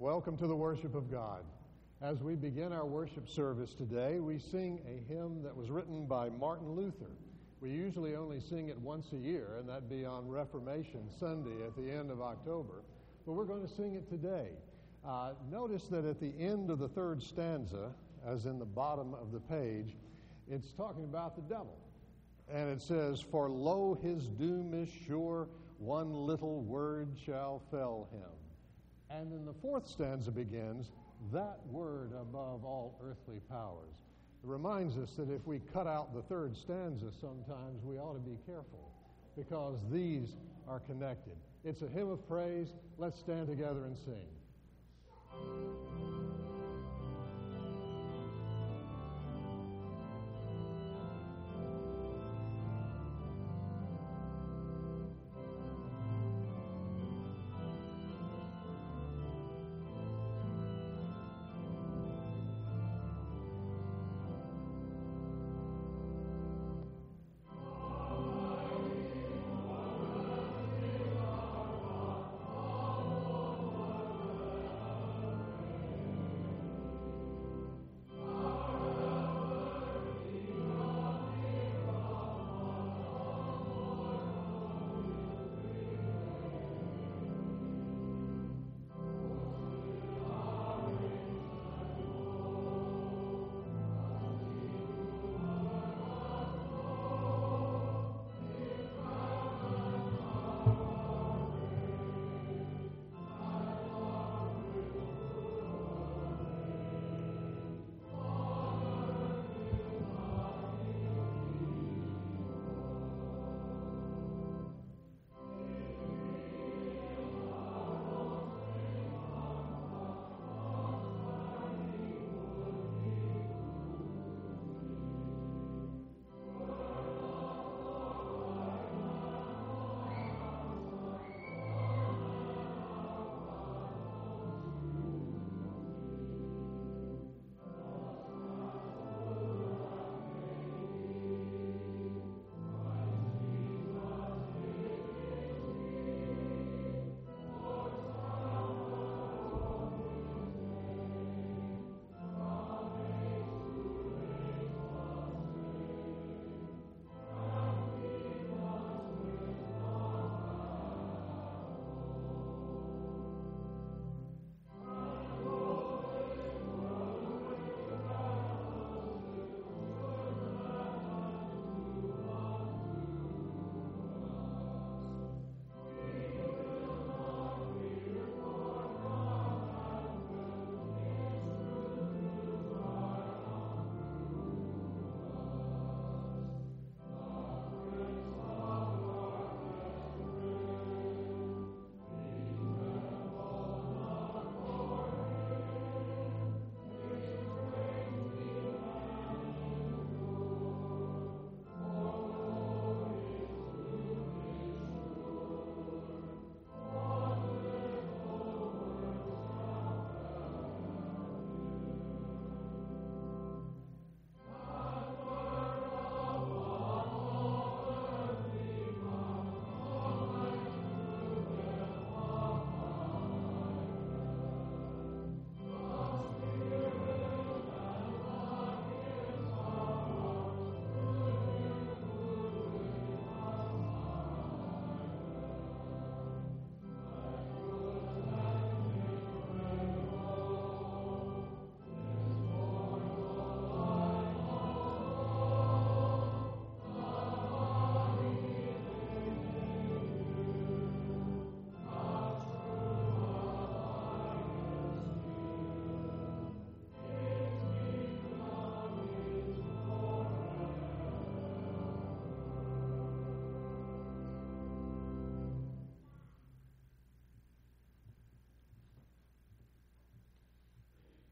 Welcome to the worship of God. As we begin our worship service today, we sing a hymn that was written by Martin Luther. We usually only sing it once a year, and that'd be on Reformation Sunday at the end of October. But we're going to sing it today. Uh, notice that at the end of the third stanza, as in the bottom of the page, it's talking about the devil. And it says, For lo, his doom is sure, one little word shall fell him. And then the fourth stanza begins, that word above all earthly powers. It reminds us that if we cut out the third stanza sometimes, we ought to be careful because these are connected. It's a hymn of praise. Let's stand together and sing.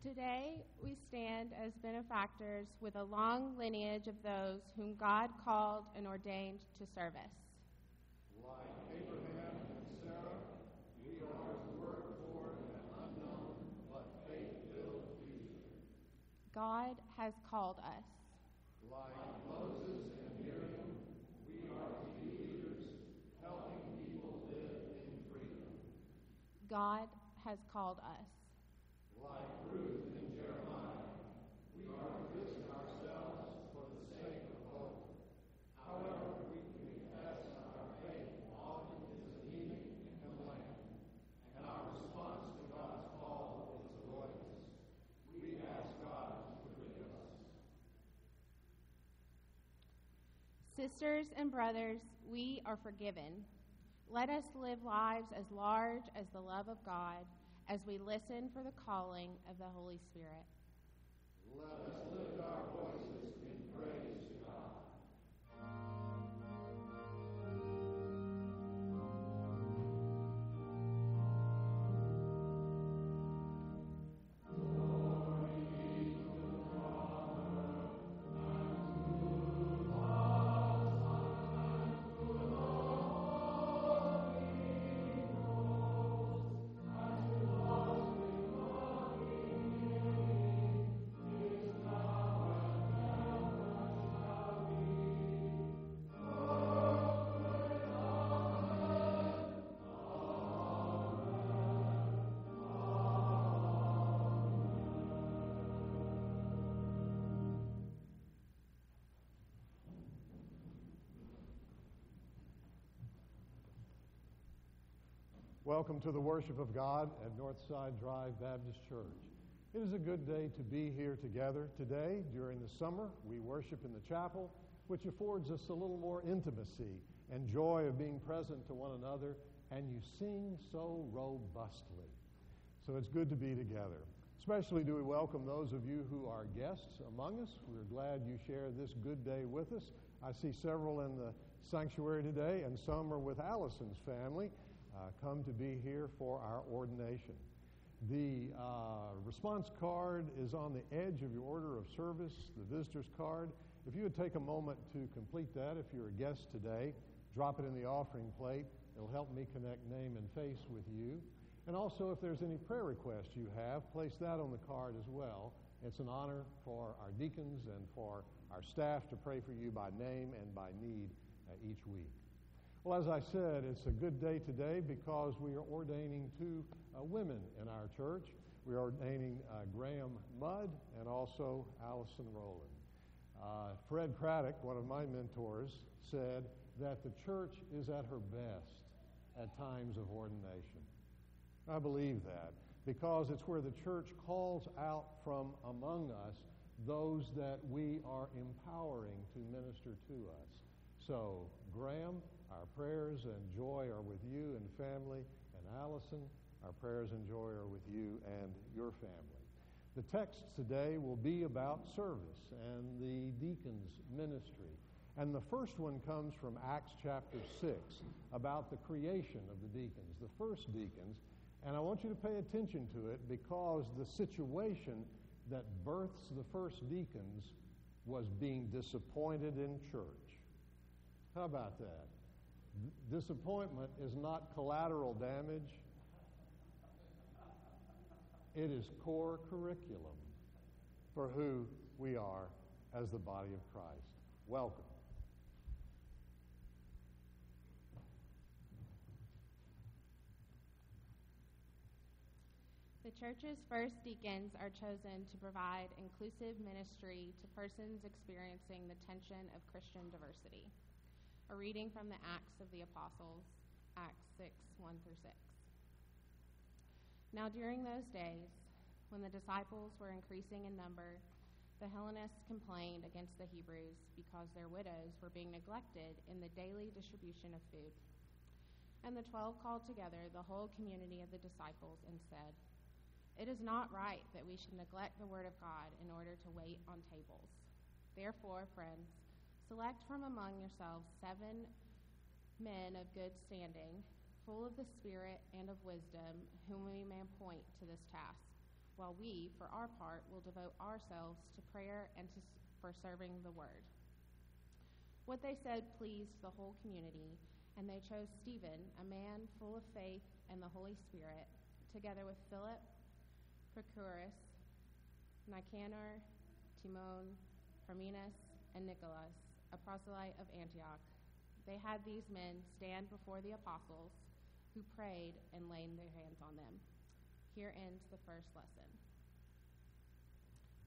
Today, we stand as benefactors with a long lineage of those whom God called and ordained to service. Like Abraham and Sarah, we are to work for an unknown but faith-filled future. God has called us. Like Moses and Miriam, we are to be leaders, helping people live in freedom. God has called us. Sisters and brothers, we are forgiven. Let us live lives as large as the love of God as we listen for the calling of the Holy Spirit. Let us lift our voices Welcome to the worship of God at Northside Drive Baptist Church. It is a good day to be here together today. During the summer, we worship in the chapel, which affords us a little more intimacy and joy of being present to one another, and you sing so robustly. So it's good to be together. Especially do we welcome those of you who are guests among us. We're glad you share this good day with us. I see several in the sanctuary today, and some are with Allison's family uh, come to be here for our ordination. The uh, response card is on the edge of your order of service, the visitor's card. If you would take a moment to complete that, if you're a guest today, drop it in the offering plate. It'll help me connect name and face with you. And also, if there's any prayer requests you have, place that on the card as well. It's an honor for our deacons and for our staff to pray for you by name and by need uh, each week. Well, as I said, it's a good day today because we are ordaining two uh, women in our church. We are ordaining uh, Graham Mudd and also Allison Rowland. Uh, Fred Craddock, one of my mentors, said that the church is at her best at times of ordination. I believe that because it's where the church calls out from among us those that we are empowering to minister to us. So, Graham, our prayers and joy are with you and family, and Allison, our prayers and joy are with you and your family. The text today will be about service and the deacon's ministry. And the first one comes from Acts chapter 6 about the creation of the deacons, the first deacons. And I want you to pay attention to it because the situation that births the first deacons was being disappointed in church. How about that? Disappointment is not collateral damage, it is core curriculum for who we are as the body of Christ. Welcome. The church's first deacons are chosen to provide inclusive ministry to persons experiencing the tension of Christian diversity. A reading from the Acts of the Apostles, Acts 6 1 through 6. Now, during those days, when the disciples were increasing in number, the Hellenists complained against the Hebrews because their widows were being neglected in the daily distribution of food. And the twelve called together the whole community of the disciples and said, It is not right that we should neglect the word of God in order to wait on tables. Therefore, friends, Select from among yourselves seven men of good standing, full of the Spirit and of wisdom, whom we may appoint to this task, while we, for our part, will devote ourselves to prayer and to, for serving the word. What they said pleased the whole community, and they chose Stephen, a man full of faith and the Holy Spirit, together with Philip, Prochorus, Nicanor, Timon, Parmenas, and Nicholas a proselyte of Antioch. They had these men stand before the apostles, who prayed and laid their hands on them. Here ends the first lesson.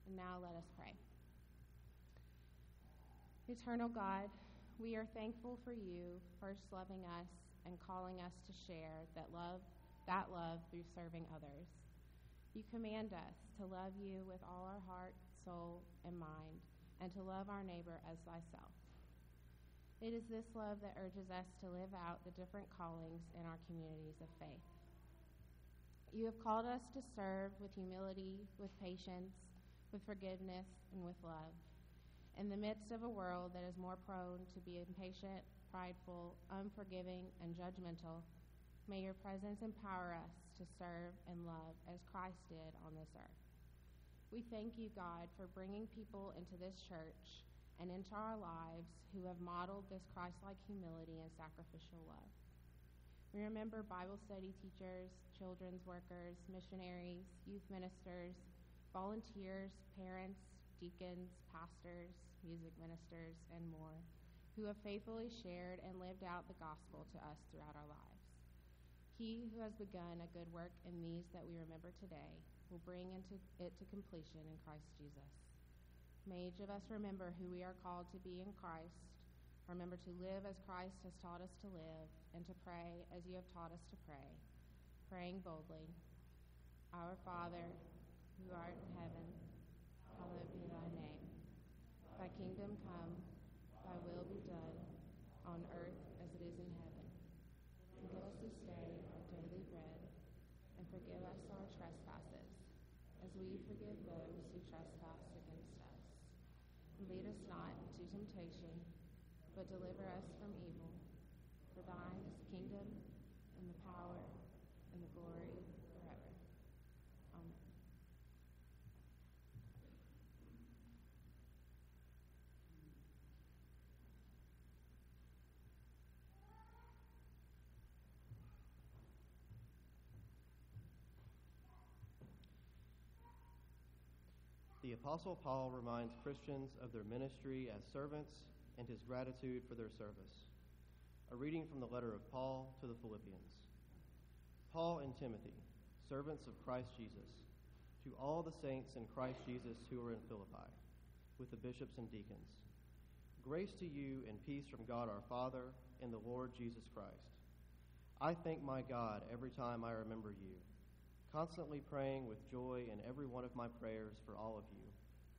And now let us pray. Eternal God, we are thankful for you first loving us and calling us to share that love, that love through serving others. You command us to love you with all our heart, soul, and mind and to love our neighbor as thyself. It is this love that urges us to live out the different callings in our communities of faith. You have called us to serve with humility, with patience, with forgiveness, and with love. In the midst of a world that is more prone to be impatient, prideful, unforgiving, and judgmental, may your presence empower us to serve and love as Christ did on this earth. We thank you, God, for bringing people into this church and into our lives who have modeled this Christ like humility and sacrificial love. We remember Bible study teachers, children's workers, missionaries, youth ministers, volunteers, parents, deacons, pastors, music ministers, and more, who have faithfully shared and lived out the gospel to us throughout our lives. He who has begun a good work in these that we remember today will bring into it to completion in Christ Jesus. May each of us remember who we are called to be in Christ, remember to live as Christ has taught us to live, and to pray as you have taught us to pray, praying boldly. Our Father, who art in heaven, hallowed be thy name. Thy kingdom come, thy will be done, on earth as it is in heaven. Give us this day our daily bread, and forgive us our trespasses, as we forgive those who trespass against us. And lead us not into temptation, but deliver us from evil. For thine is the kingdom, and the power, and the glory forever. Amen. The Apostle Paul reminds Christians of their ministry as servants and his gratitude for their service. A reading from the letter of Paul to the Philippians. Paul and Timothy, servants of Christ Jesus, to all the saints in Christ Jesus who are in Philippi, with the bishops and deacons. Grace to you and peace from God our Father and the Lord Jesus Christ. I thank my God every time I remember you constantly praying with joy in every one of my prayers for all of you,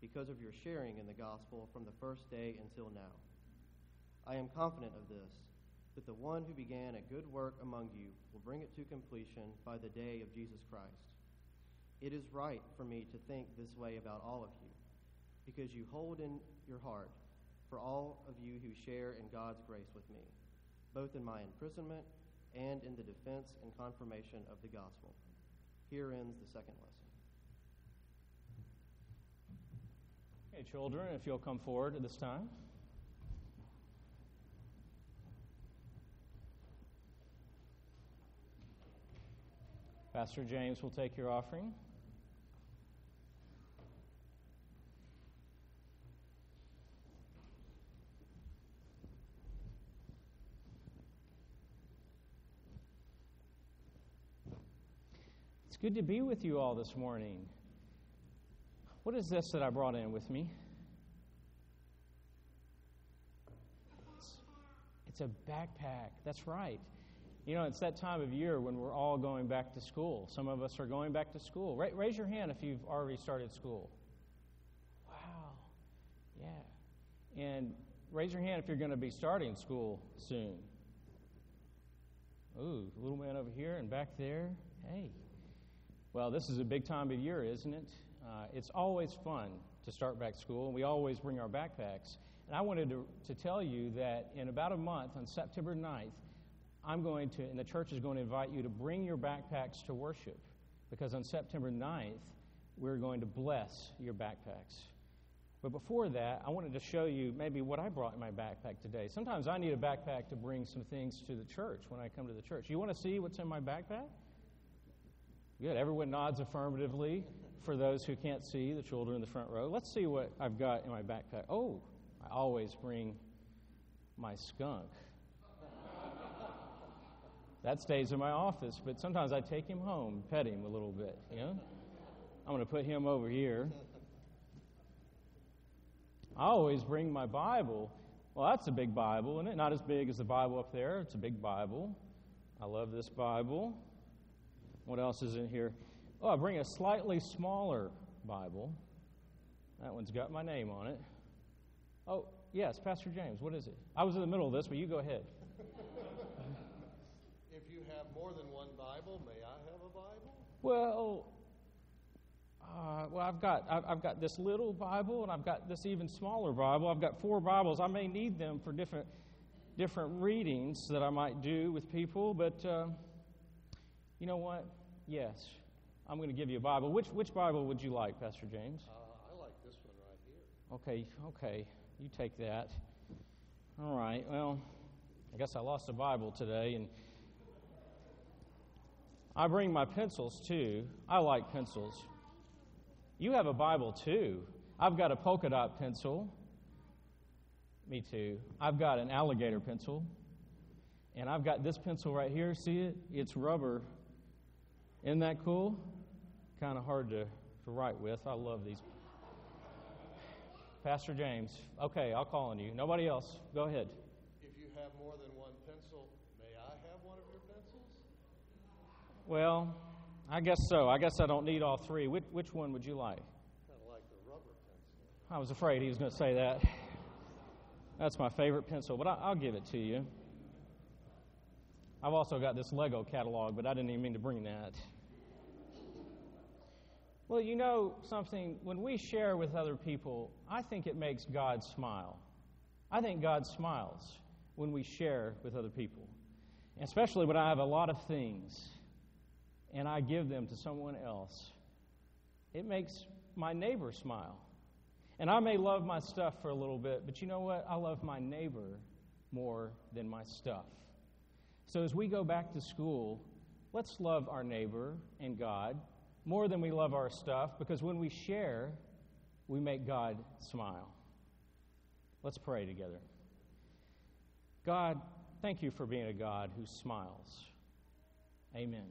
because of your sharing in the gospel from the first day until now. I am confident of this, that the one who began a good work among you will bring it to completion by the day of Jesus Christ. It is right for me to think this way about all of you, because you hold in your heart for all of you who share in God's grace with me, both in my imprisonment and in the defense and confirmation of the gospel. Here ends the second lesson. Okay, children, if you'll come forward at this time. Pastor James will take your offering. It's good to be with you all this morning. What is this that I brought in with me? It's, it's a backpack. That's right. You know, it's that time of year when we're all going back to school. Some of us are going back to school. Ra- raise your hand if you've already started school. Wow. Yeah. And raise your hand if you're going to be starting school soon. Ooh, little man over here and back there. Hey. Well, this is a big time of year, isn't it? Uh, it's always fun to start back school, and we always bring our backpacks. And I wanted to, to tell you that in about a month, on September 9th, I'm going to, and the church is going to invite you to bring your backpacks to worship, because on September 9th, we're going to bless your backpacks. But before that, I wanted to show you maybe what I brought in my backpack today. Sometimes I need a backpack to bring some things to the church when I come to the church. You want to see what's in my backpack? Good. Everyone nods affirmatively for those who can't see, the children in the front row. Let's see what I've got in my backpack. Oh, I always bring my skunk. That stays in my office, but sometimes I take him home, pet him a little bit, you know? I'm going to put him over here. I always bring my Bible. Well, that's a big Bible, isn't it? Not as big as the Bible up there. It's a big Bible. I love this Bible. What else is in here? Oh, I bring a slightly smaller Bible. That one's got my name on it. Oh, Yes, Pastor James, what is it? I was in the middle of this, but you go ahead. If you have more than one Bible, may I have a Bible? Well, uh, well, I've got I've, I've got this little Bible, and I've got this even smaller Bible. I've got four Bibles. I may need them for different different readings that I might do with people, but uh, you know what? Yes, I'm going to give you a Bible. Which which Bible would you like, Pastor James? Uh, I like this one right here. Okay, okay, you take that. All right. Well, I guess I lost a Bible today, and I bring my pencils too. I like pencils. You have a Bible too. I've got a polka dot pencil. Me too. I've got an alligator pencil. And I've got this pencil right here. See it? It's rubber. Isn't that cool? Kind of hard to, to write with. I love these. Pastor James. Okay, I'll call on you. Nobody else. Go ahead. If you have more than one pencil, may I have one of your pencils? Well, I guess so. I guess I don't need all three. Which, which one would you like? Kind of like the rubber pencil. I was afraid he was going to say that. That's my favorite pencil, but I, I'll give it to you. I've also got this Lego catalog, but I didn't even mean to bring that. Well, you know something, when we share with other people, I think it makes God smile. I think God smiles when we share with other people, especially when I have a lot of things and I give them to someone else. It makes my neighbor smile. And I may love my stuff for a little bit, but you know what? I love my neighbor more than my stuff. So as we go back to school, let's love our neighbor and God more than we love our stuff because when we share, we make God smile. Let's pray together. God, thank you for being a God who smiles. Amen.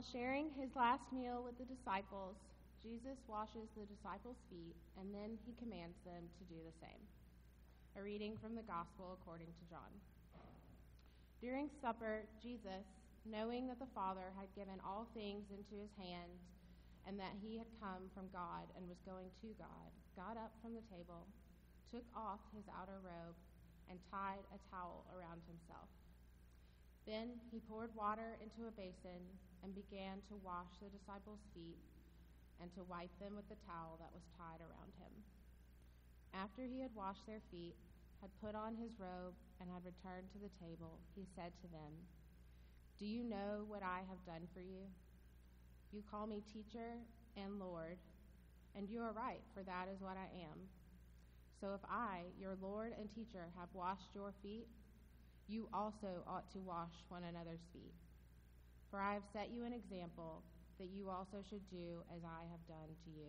While sharing his last meal with the disciples, Jesus washes the disciples' feet and then he commands them to do the same. A reading from the Gospel according to John. During supper, Jesus, knowing that the Father had given all things into his hands and that he had come from God and was going to God, got up from the table, took off his outer robe, and tied a towel around himself. Then he poured water into a basin and began to wash the disciples' feet and to wipe them with the towel that was tied around him. After he had washed their feet, had put on his robe, and had returned to the table, he said to them, Do you know what I have done for you? You call me teacher and Lord, and you are right, for that is what I am. So if I, your Lord and teacher, have washed your feet, you also ought to wash one another's feet. For I have set you an example that you also should do as I have done to you.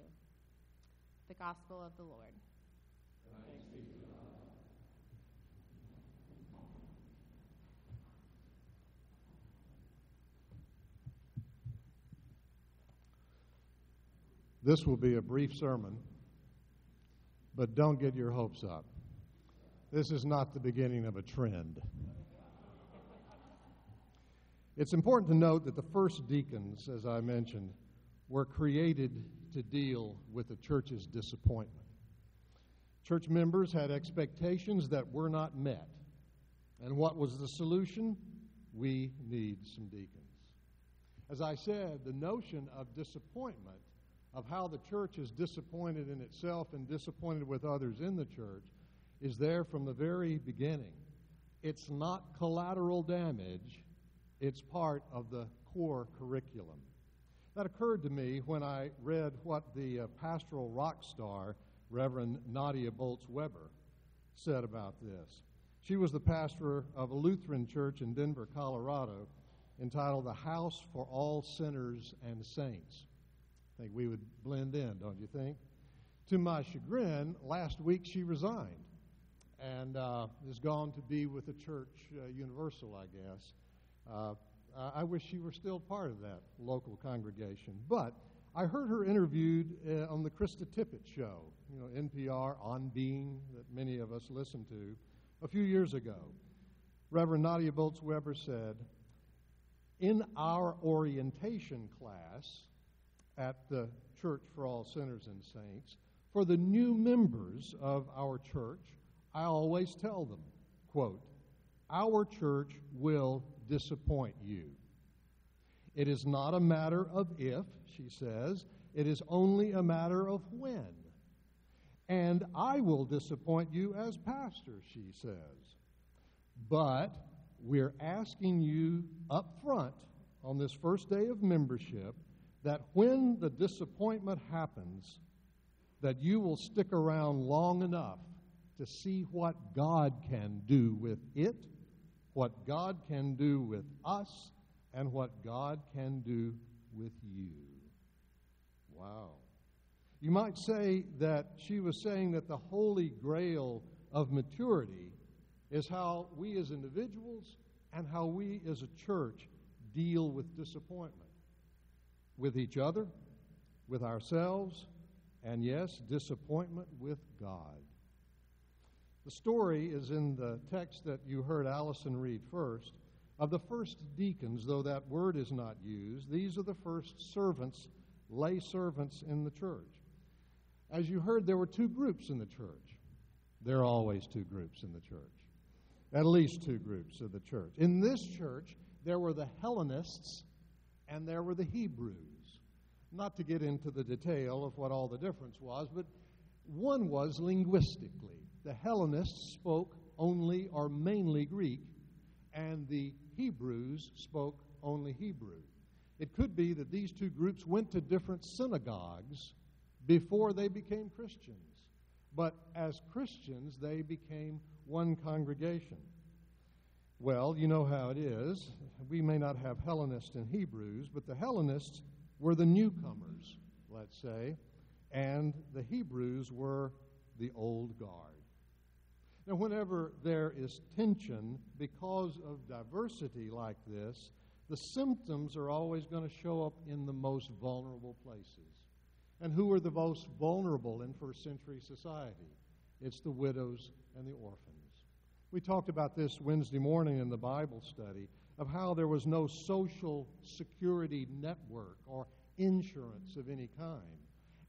The Gospel of the Lord. This will be a brief sermon, but don't get your hopes up. This is not the beginning of a trend. It's important to note that the first deacons, as I mentioned, were created to deal with the church's disappointment. Church members had expectations that were not met. And what was the solution? We need some deacons. As I said, the notion of disappointment, of how the church is disappointed in itself and disappointed with others in the church, is there from the very beginning. It's not collateral damage, it's part of the core curriculum. That occurred to me when I read what the uh, pastoral rock star, Reverend Nadia Bolz Weber, said about this. She was the pastor of a Lutheran church in Denver, Colorado, entitled The House for All Sinners and Saints. I think we would blend in, don't you think? To my chagrin, last week she resigned and uh, is gone to be with the church uh, universal, I guess. Uh, I wish she were still part of that local congregation. But I heard her interviewed uh, on the Krista Tippett show, you know, NPR on Being, that many of us listen to, a few years ago. Reverend Nadia Bolz Weber said, In our orientation class at the Church for All Sinners and Saints, for the new members of our church, I always tell them, quote, our church will disappoint you. It is not a matter of if, she says, it is only a matter of when. And I will disappoint you as pastor, she says. But we're asking you up front on this first day of membership that when the disappointment happens, that you will stick around long enough to see what God can do with it what God can do with us and what God can do with you. Wow. You might say that she was saying that the holy grail of maturity is how we as individuals and how we as a church deal with disappointment with each other, with ourselves, and yes, disappointment with God. The story is in the text that you heard Allison read first of the first deacons, though that word is not used. These are the first servants, lay servants in the church. As you heard, there were two groups in the church. There are always two groups in the church, at least two groups of the church. In this church, there were the Hellenists and there were the Hebrews. Not to get into the detail of what all the difference was, but one was linguistically the Hellenists spoke only or mainly Greek, and the Hebrews spoke only Hebrew. It could be that these two groups went to different synagogues before they became Christians, but as Christians, they became one congregation. Well, you know how it is. We may not have Hellenists and Hebrews, but the Hellenists were the newcomers, let's say, and the Hebrews were the old guard. Now, whenever there is tension because of diversity like this, the symptoms are always going to show up in the most vulnerable places. And who are the most vulnerable in first century society? It's the widows and the orphans. We talked about this Wednesday morning in the Bible study of how there was no social security network or insurance of any kind.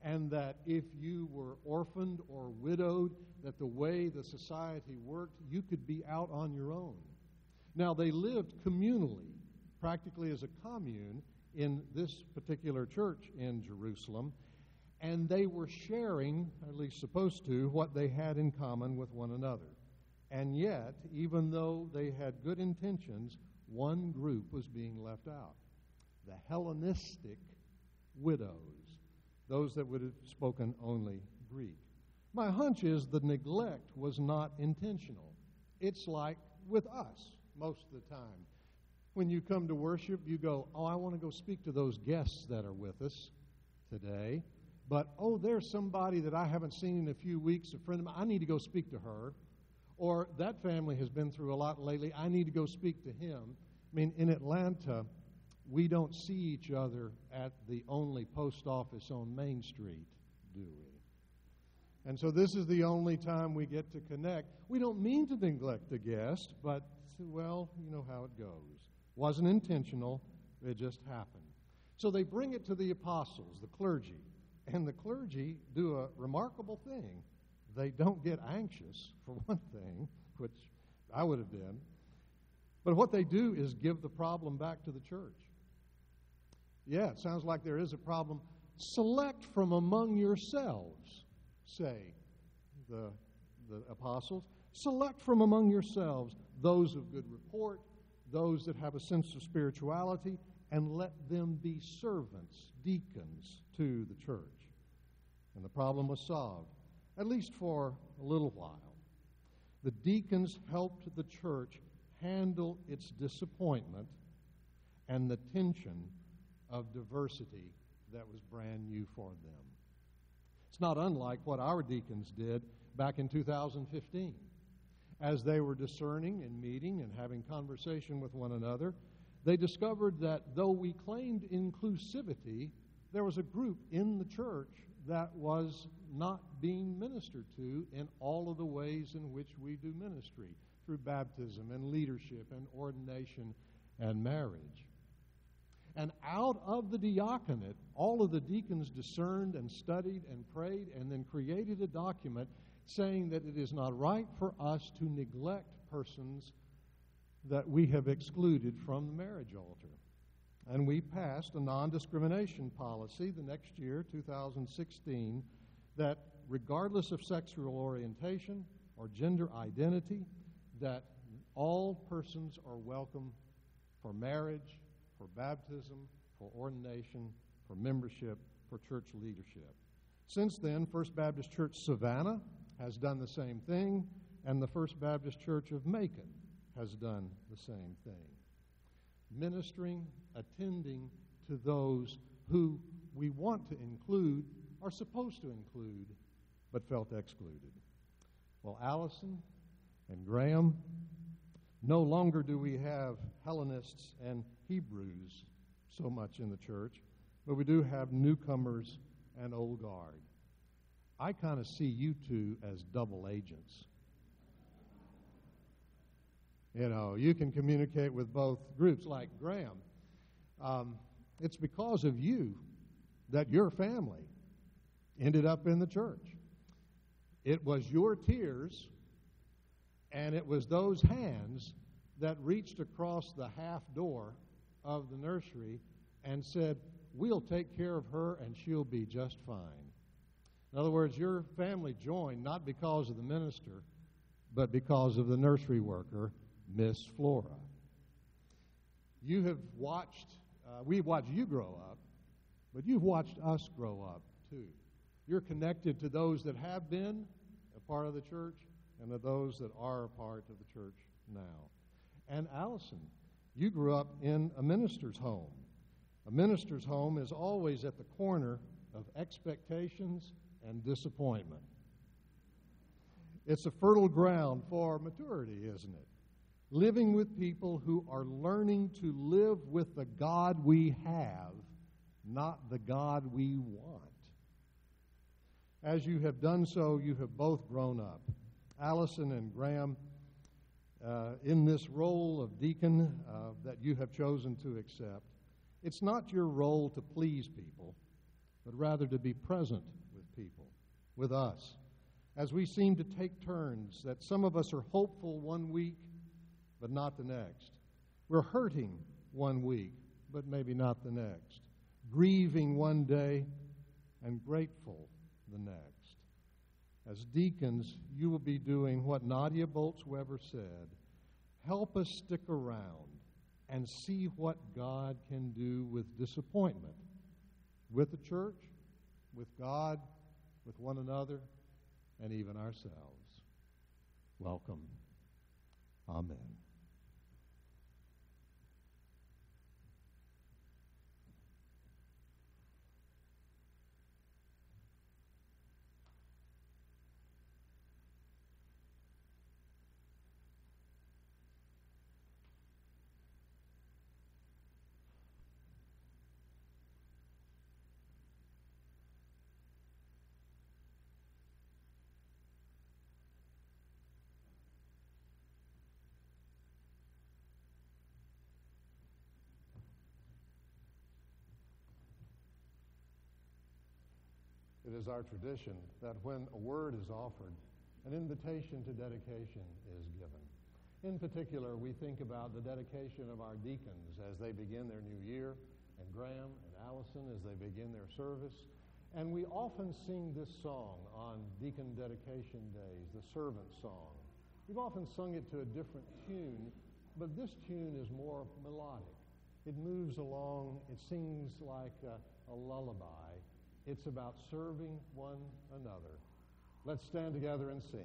And that if you were orphaned or widowed, that the way the society worked, you could be out on your own. Now, they lived communally, practically as a commune in this particular church in Jerusalem, and they were sharing, at least supposed to, what they had in common with one another. And yet, even though they had good intentions, one group was being left out the Hellenistic widows, those that would have spoken only Greek. My hunch is the neglect was not intentional. It's like with us most of the time. When you come to worship, you go, Oh, I want to go speak to those guests that are with us today. But, oh, there's somebody that I haven't seen in a few weeks, a friend of mine. I need to go speak to her. Or that family has been through a lot lately. I need to go speak to him. I mean, in Atlanta, we don't see each other at the only post office on Main Street, do we? And so this is the only time we get to connect. We don't mean to neglect the guest, but, well, you know how it goes. Wasn't intentional, it just happened. So they bring it to the apostles, the clergy. And the clergy do a remarkable thing. They don't get anxious, for one thing, which I would have been. But what they do is give the problem back to the church. Yeah, it sounds like there is a problem. Select from among yourselves, say the, the apostles. Select from among yourselves those of good report, those that have a sense of spirituality, and let them be servants, deacons to the church. And the problem was solved, at least for a little while. The deacons helped the church handle its disappointment and the tension of diversity that was brand new for them. It's not unlike what our deacons did back in 2015. As they were discerning and meeting and having conversation with one another, they discovered that though we claimed inclusivity, there was a group in the church that was not being ministered to in all of the ways in which we do ministry through baptism and leadership and ordination and marriage. And out of the diaconate, all of the deacons discerned and studied and prayed and then created a document saying that it is not right for us to neglect persons that we have excluded from the marriage altar. And we passed a non discrimination policy the next year, 2016, that regardless of sexual orientation or gender identity, that all persons are welcome for marriage, for baptism, for ordination, for membership, for church leadership. Since then, First Baptist Church Savannah has done the same thing, and the First Baptist Church of Macon has done the same thing. Ministering, attending to those who we want to include, are supposed to include, but felt excluded. Well, Allison and Graham, no longer do we have Hellenists and Hebrews so much in the church, but we do have newcomers and old guard. I kind of see you two as double agents. You know, you can communicate with both groups, like Graham. Um, it's because of you that your family ended up in the church. It was your tears and it was those hands that reached across the half door of the nursery and said, We'll take care of her and she'll be just fine. In other words, your family joined not because of the minister, but because of the nursery worker Miss Flora. You have watched, uh, we've watched you grow up, but you've watched us grow up too. You're connected to those that have been a part of the church and to those that are a part of the church now. And Allison, you grew up in a minister's home. A minister's home is always at the corner of expectations and disappointment. It's a fertile ground for maturity, isn't it? living with people who are learning to live with the God we have, not the God we want. As you have done so, you have both grown up. Allison and Graham, uh, in this role of deacon uh, that you have chosen to accept, it's not your role to please people, but rather to be present with people, with us, as we seem to take turns, that some of us are hopeful one week, but not the next. We're hurting one week, but maybe not the next. Grieving one day and grateful the next. As deacons, you will be doing what Nadia Bolz-Weber said help us stick around and see what God can do with disappointment, with the church, with God, with one another, and even ourselves. Welcome. Amen. It is our tradition that when a word is offered, an invitation to dedication is given. In particular, we think about the dedication of our deacons as they begin their new year, and Graham and Allison as they begin their service. And we often sing this song on deacon dedication days, the servant song. We've often sung it to a different tune, but this tune is more melodic. It moves along, it sings like a, a lullaby. It's about serving one another. Let's stand together and sing.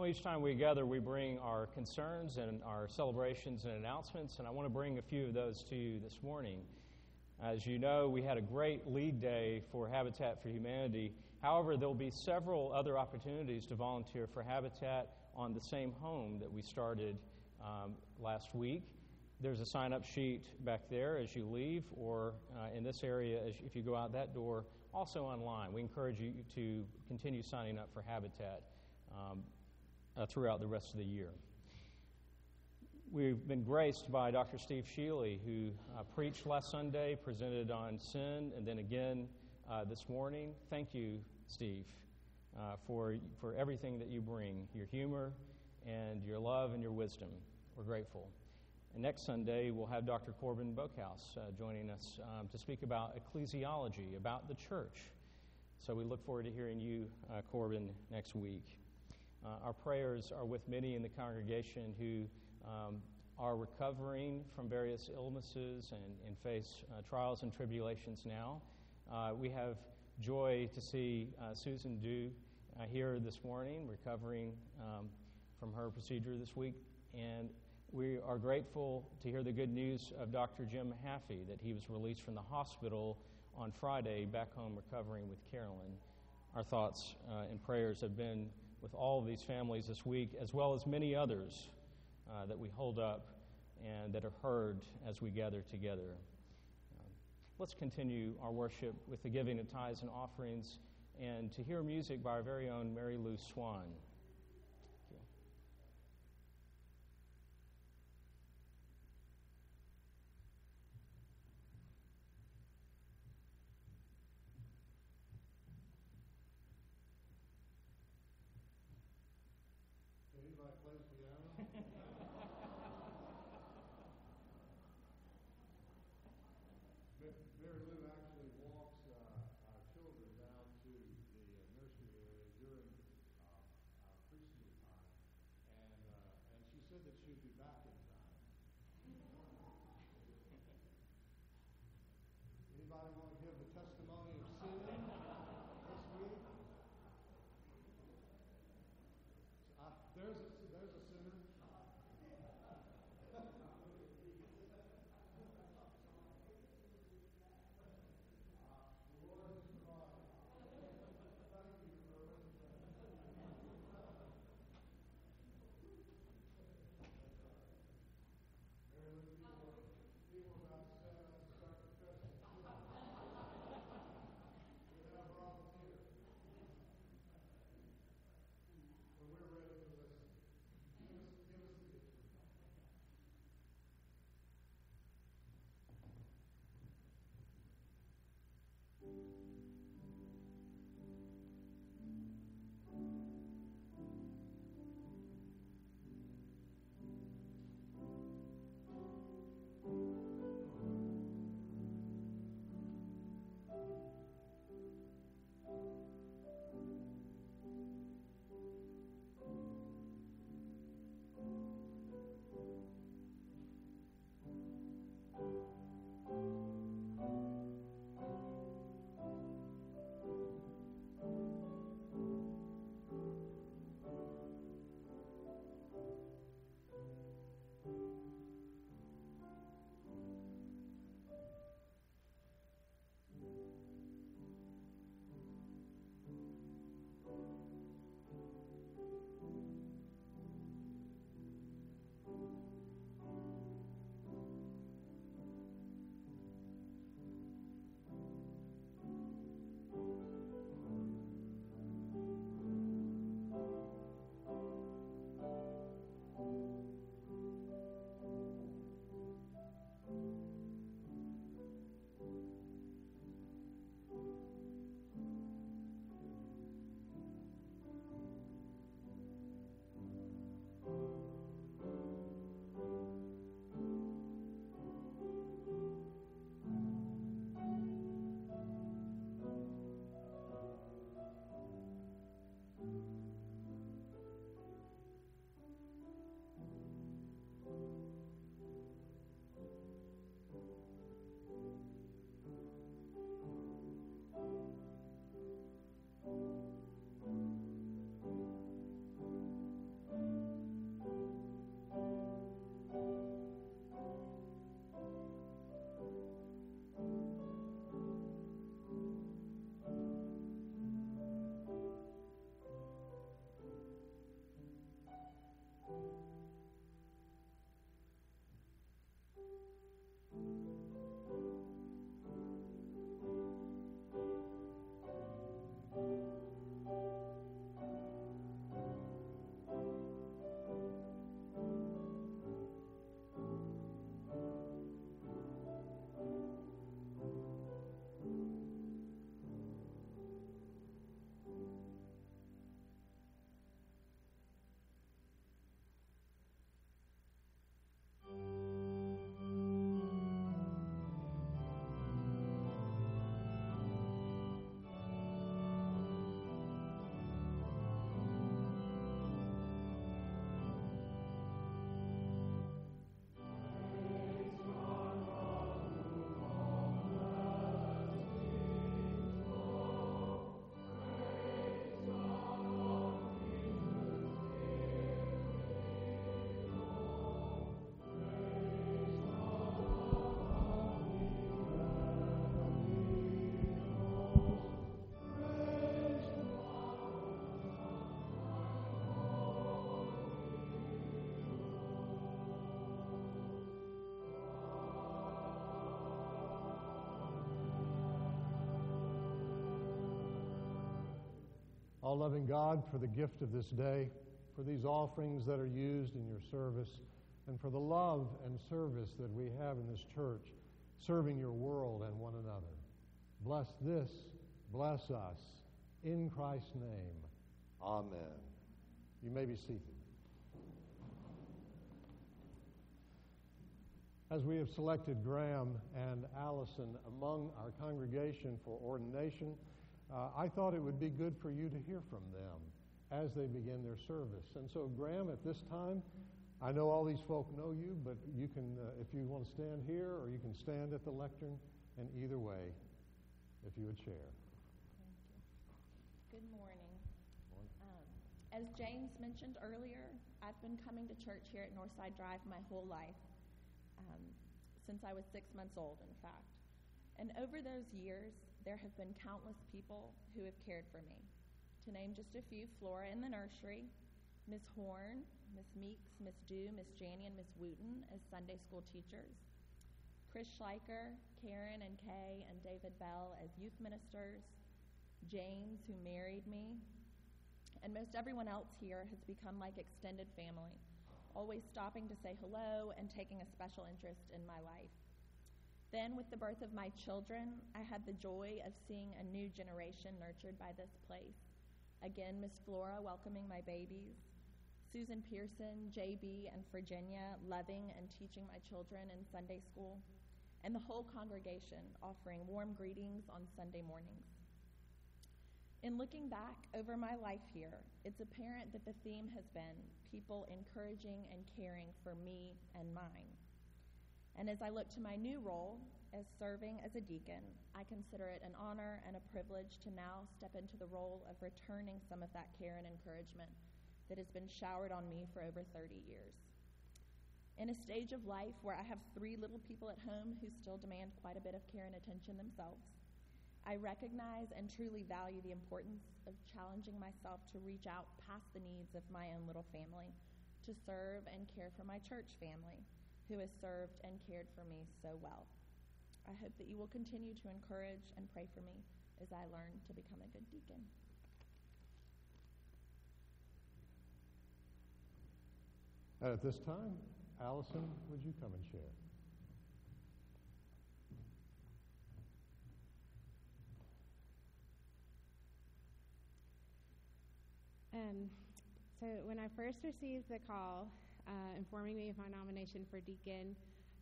Well, each time we gather, we bring our concerns and our celebrations and announcements, and I want to bring a few of those to you this morning. As you know, we had a great lead day for Habitat for Humanity. However, there will be several other opportunities to volunteer for Habitat on the same home that we started um, last week. There's a sign up sheet back there as you leave, or uh, in this area, as if you go out that door also online. We encourage you to continue signing up for Habitat um, uh, throughout the rest of the year. We've been graced by Dr. Steve Sheely, who uh, preached last Sunday, presented on sin, and then again uh, this morning. Thank you, Steve, uh, for, for everything that you bring your humor and your love and your wisdom. We're grateful. And next Sunday, we'll have Dr. Corbin Boakhouse uh, joining us um, to speak about ecclesiology, about the church. So we look forward to hearing you, uh, Corbin, next week. Uh, our prayers are with many in the congregation who um, are recovering from various illnesses and, and face uh, trials and tribulations now. Uh, we have joy to see uh, Susan Dew here this morning, recovering um, from her procedure this week. And we are grateful to hear the good news of Dr. Jim Haffey that he was released from the hospital on Friday, back home recovering with Carolyn. Our thoughts uh, and prayers have been with all of these families this week, as well as many others uh, that we hold up and that are heard as we gather together. Let's continue our worship with the giving of tithes and offerings and to hear music by our very own Mary Lou Swan. Mary Lou actually walks uh, our children down to the uh, nursery area during uh, our preschool time, and uh, and she said that she'd be back in time. Anybody want? All loving God, for the gift of this day, for these offerings that are used in your service, and for the love and service that we have in this church, serving your world and one another. Bless this, bless us, in Christ's name. Amen. You may be seated. As we have selected Graham and Allison among our congregation for ordination, uh, I thought it would be good for you to hear from them as they begin their service. And so, Graham, at this time, I know all these folk know you, but you can, uh, if you want to stand here or you can stand at the lectern, and either way, if you would share. Good morning. Um, as James mentioned earlier, I've been coming to church here at Northside Drive my whole life, um, since I was six months old, in fact. And over those years, there have been countless people who have cared for me. To name just a few, Flora in the nursery, Miss Horn, Miss Meeks, Miss Dew, Miss Janie, and Miss Wooten as Sunday school teachers, Chris Schleicher, Karen and Kay, and David Bell as youth ministers, James, who married me, and most everyone else here has become like extended family, always stopping to say hello and taking a special interest in my life. Then, with the birth of my children, I had the joy of seeing a new generation nurtured by this place. Again, Miss Flora welcoming my babies, Susan Pearson, JB, and Virginia loving and teaching my children in Sunday school, and the whole congregation offering warm greetings on Sunday mornings. In looking back over my life here, it's apparent that the theme has been people encouraging and caring for me and mine. And as I look to my new role as serving as a deacon, I consider it an honor and a privilege to now step into the role of returning some of that care and encouragement that has been showered on me for over 30 years. In a stage of life where I have three little people at home who still demand quite a bit of care and attention themselves, I recognize and truly value the importance of challenging myself to reach out past the needs of my own little family to serve and care for my church family who has served and cared for me so well. I hope that you will continue to encourage and pray for me as I learn to become a good deacon. And at this time, Allison, would you come and share? Um, so when I first received the call uh, informing me of my nomination for deacon,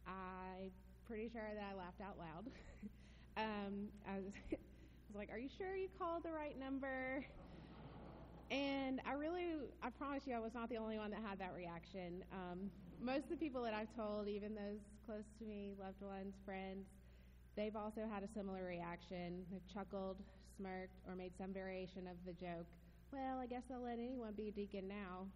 I'm pretty sure that I laughed out loud. um, I, was, I was like, "Are you sure you called the right number?" And I really, I promise you, I was not the only one that had that reaction. Um, most of the people that I've told, even those close to me, loved ones, friends, they've also had a similar reaction. They've chuckled, smirked, or made some variation of the joke well, I guess I'll let anyone be a deacon now.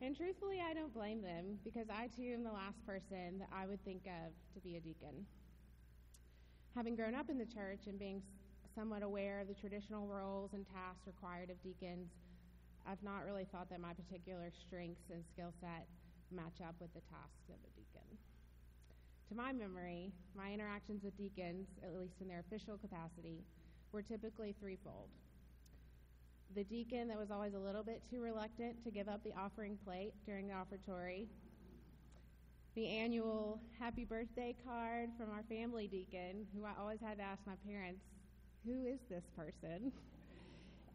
And truthfully, I don't blame them because I too am the last person that I would think of to be a deacon. Having grown up in the church and being somewhat aware of the traditional roles and tasks required of deacons, I've not really thought that my particular strengths and skill set match up with the tasks of a deacon. To my memory, my interactions with deacons, at least in their official capacity, were typically threefold the deacon that was always a little bit too reluctant to give up the offering plate during the offertory, the annual happy birthday card from our family deacon, who I always had to ask my parents, who is this person?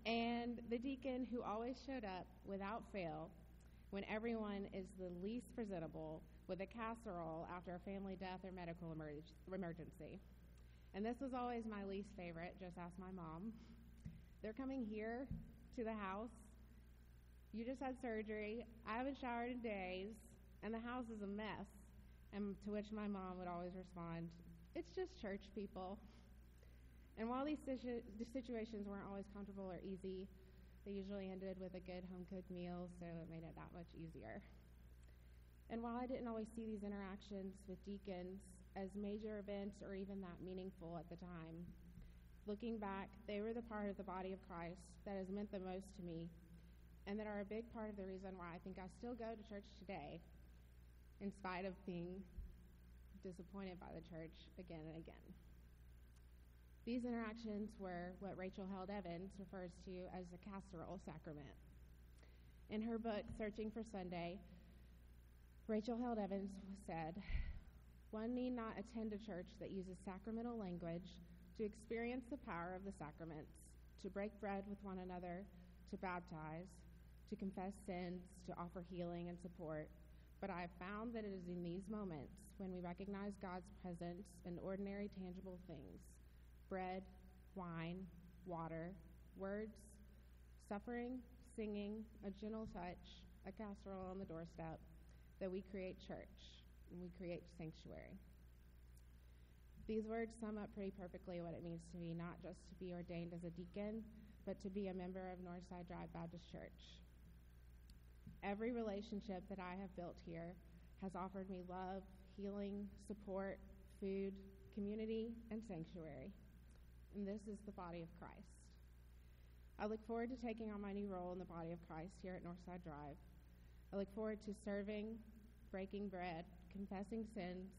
and the deacon who always showed up without fail when everyone is the least presentable with a casserole after a family death or medical emergency. And this was always my least favorite, just ask my mom. They're coming here to the house. You just had surgery. I haven't showered in days, and the house is a mess. And to which my mom would always respond, It's just church people. And while these situ- situations weren't always comfortable or easy, they usually ended with a good home cooked meal, so it made it that much easier. And while I didn't always see these interactions with deacons as major events or even that meaningful at the time, Looking back, they were the part of the body of Christ that has meant the most to me and that are a big part of the reason why I think I still go to church today in spite of being disappointed by the church again and again. These interactions were what Rachel Held Evans refers to as the casserole sacrament. In her book, Searching for Sunday, Rachel Held Evans said, One need not attend a church that uses sacramental language to experience the power of the sacraments, to break bread with one another, to baptize, to confess sins, to offer healing and support. But I have found that it is in these moments when we recognize God's presence in ordinary, tangible things bread, wine, water, words, suffering, singing, a gentle touch, a casserole on the doorstep, that we create church and we create sanctuary. These words sum up pretty perfectly what it means to be not just to be ordained as a deacon, but to be a member of Northside Drive Baptist Church. Every relationship that I have built here has offered me love, healing, support, food, community, and sanctuary and this is the body of Christ. I look forward to taking on my new role in the body of Christ here at Northside Drive. I look forward to serving, breaking bread, confessing sins,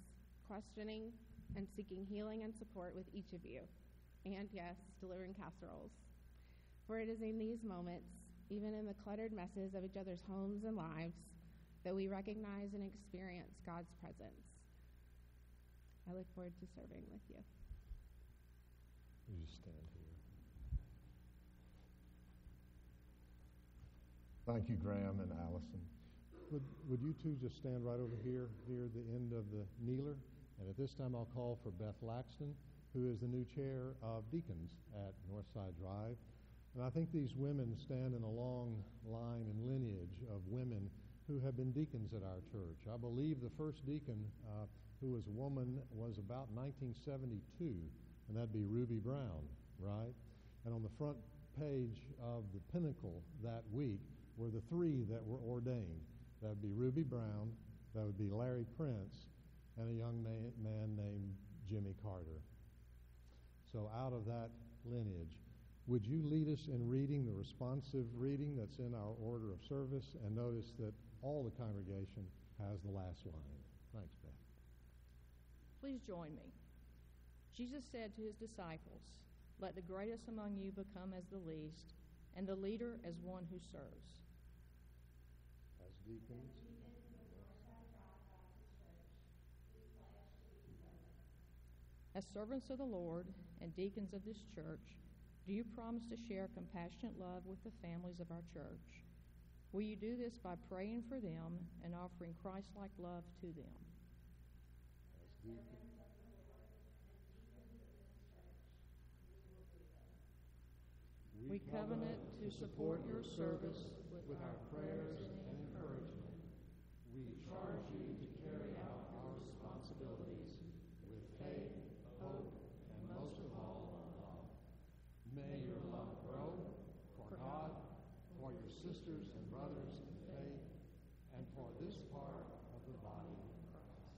questioning, and seeking healing and support with each of you. And yes, delivering casseroles. For it is in these moments, even in the cluttered messes of each other's homes and lives, that we recognize and experience God's presence. I look forward to serving with you. You just stand here. Thank you, Graham and Allison. Would, would you two just stand right over here, near the end of the kneeler? And at this time, I'll call for Beth Laxton, who is the new chair of deacons at Northside Drive. And I think these women stand in a long line and lineage of women who have been deacons at our church. I believe the first deacon uh, who was a woman was about 1972 and that'd be Ruby Brown, right? And on the front page of the Pinnacle that week were the three that were ordained. That would be Ruby Brown, that would be Larry Prince, and a young man, named Jimmy Carter. So out of that lineage, would you lead us in reading the responsive reading that's in our order of service and notice that all the congregation has the last line? Thanks, Beth. Please join me. Jesus said to his disciples, Let the greatest among you become as the least, and the leader as one who serves. As deacons. As servants of the Lord and deacons of this church, do you promise to share compassionate love with the families of our church? Will you do this by praying for them and offering Christ like love to them? We covenant to support your service with our prayers and encouragement. We charge you to carry out our responsibilities with faith, hope, and most of all, love. May your love grow for God, for your sisters and brothers in faith, and for this part of the body of Christ.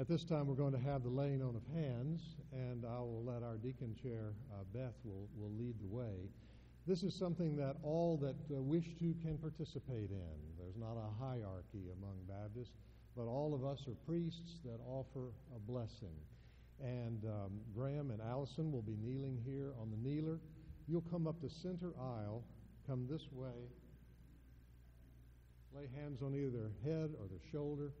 At this time, we're going to have the laying on of hands, and I will let our deacon chair, uh, Beth, will, will lead the way. This is something that all that uh, wish to can participate in. There's not a hierarchy among Baptists, but all of us are priests that offer a blessing. And um, Graham and Allison will be kneeling here on the kneeler. You'll come up the center aisle, come this way, lay hands on either their head or their shoulder,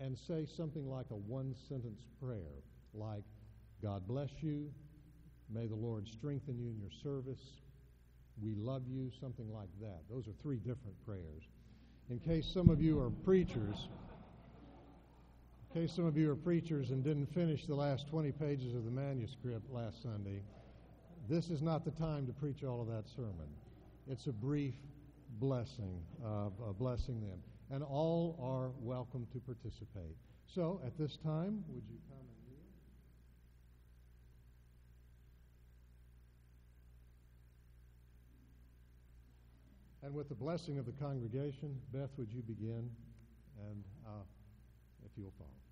and say something like a one sentence prayer, like, God bless you. May the Lord strengthen you in your service. We love you, something like that. Those are three different prayers. In case some of you are preachers, in case some of you are preachers and didn't finish the last 20 pages of the manuscript last Sunday, this is not the time to preach all of that sermon. It's a brief blessing of blessing them. And all are welcome to participate. So at this time, would you come? And kneel? And with the blessing of the congregation, Beth, would you begin? And uh, if you'll follow.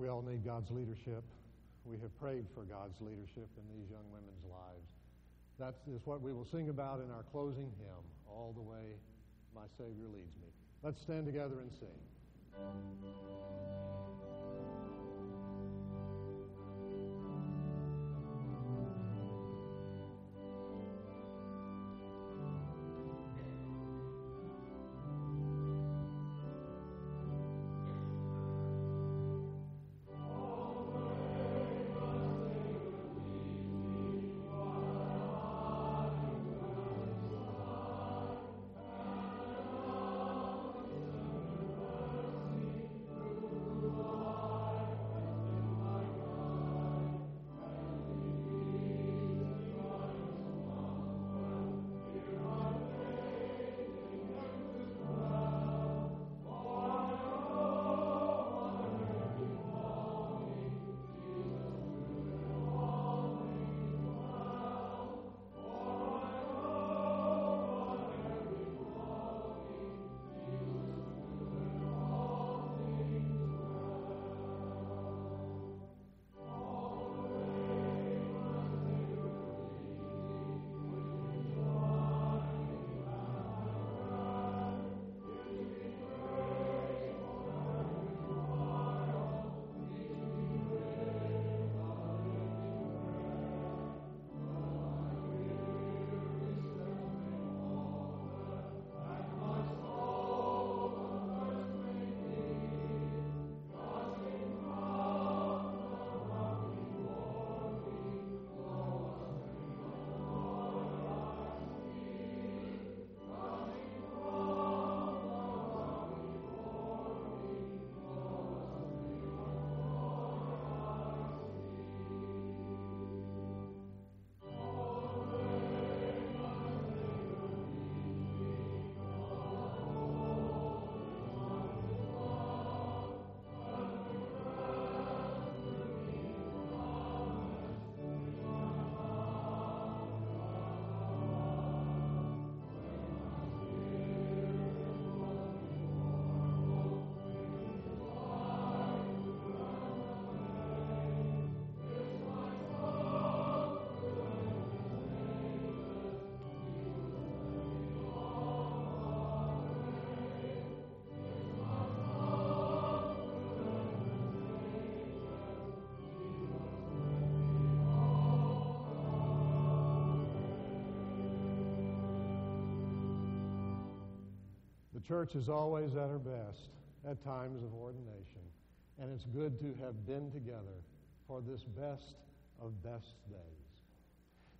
We all need God's leadership. We have prayed for God's leadership in these young women's lives. That is what we will sing about in our closing hymn, All the Way My Savior Leads Me. Let's stand together and sing. Church is always at her best at times of ordination, and it's good to have been together for this best of best days.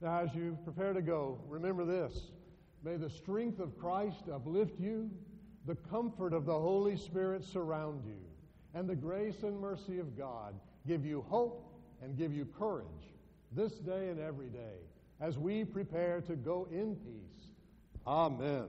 Now, as you prepare to go, remember this. May the strength of Christ uplift you, the comfort of the Holy Spirit surround you, and the grace and mercy of God give you hope and give you courage this day and every day as we prepare to go in peace. Amen.